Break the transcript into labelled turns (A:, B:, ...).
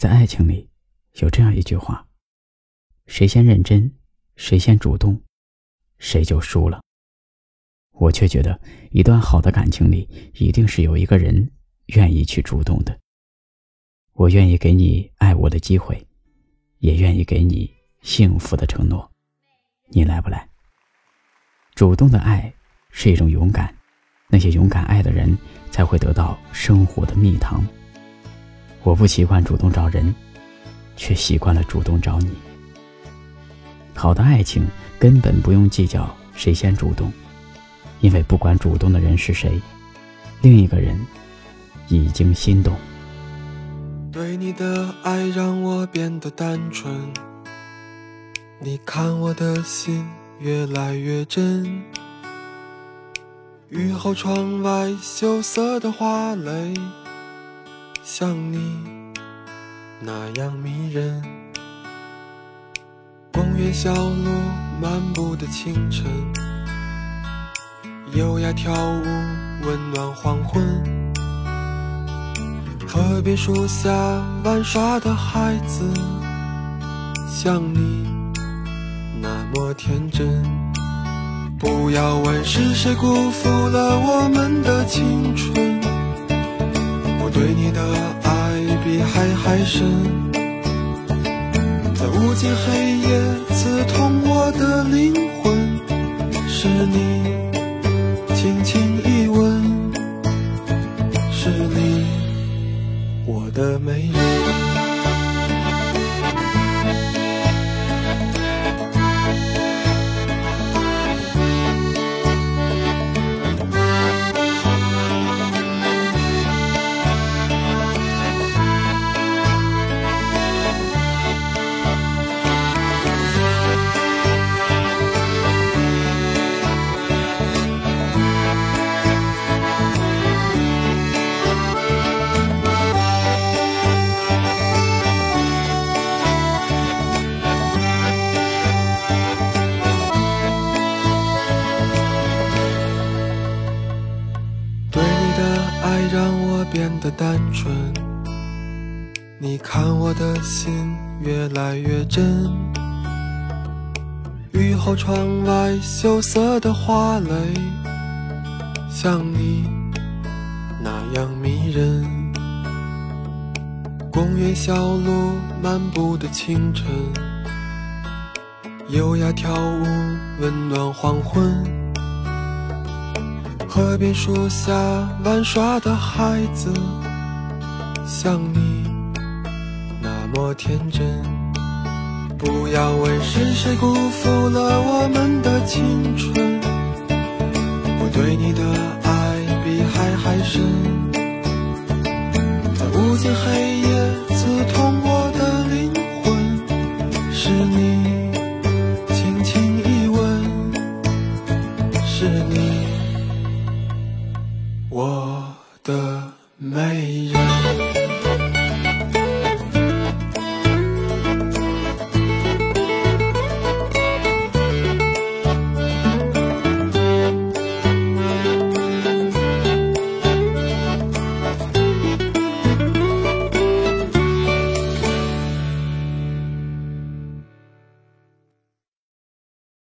A: 在爱情里，有这样一句话：谁先认真，谁先主动，谁就输了。我却觉得，一段好的感情里，一定是有一个人愿意去主动的。我愿意给你爱我的机会，也愿意给你幸福的承诺。你来不来？主动的爱是一种勇敢，那些勇敢爱的人才会得到生活的蜜糖。我不习惯主动找人，却习惯了主动找你。好的爱情根本不用计较谁先主动，因为不管主动的人是谁，另一个人已经心动。
B: 对你的爱让我变得单纯，你看我的心越来越真。雨后窗外羞涩的花蕾。像你那样迷人，公园小路漫步的清晨，优雅跳舞温暖黄昏，河边树下玩耍的孩子，像你那么天真。不要问是谁辜负了我们的青春。对你的爱比海还深，在无尽黑夜刺痛我的灵魂，是你轻轻一吻，是你我的美人。爱让我变得单纯，你看我的心越来越真。雨后窗外羞涩的花蕾，像你那样迷人。公园小路漫步的清晨，优雅跳舞温暖黄昏。河边树下玩耍的孩子，像你那么天真。不要问是谁辜负了我们的青春，我对你的爱比海还深，在无尽黑夜刺痛我的灵魂，是你轻轻一吻，是你。我的美人。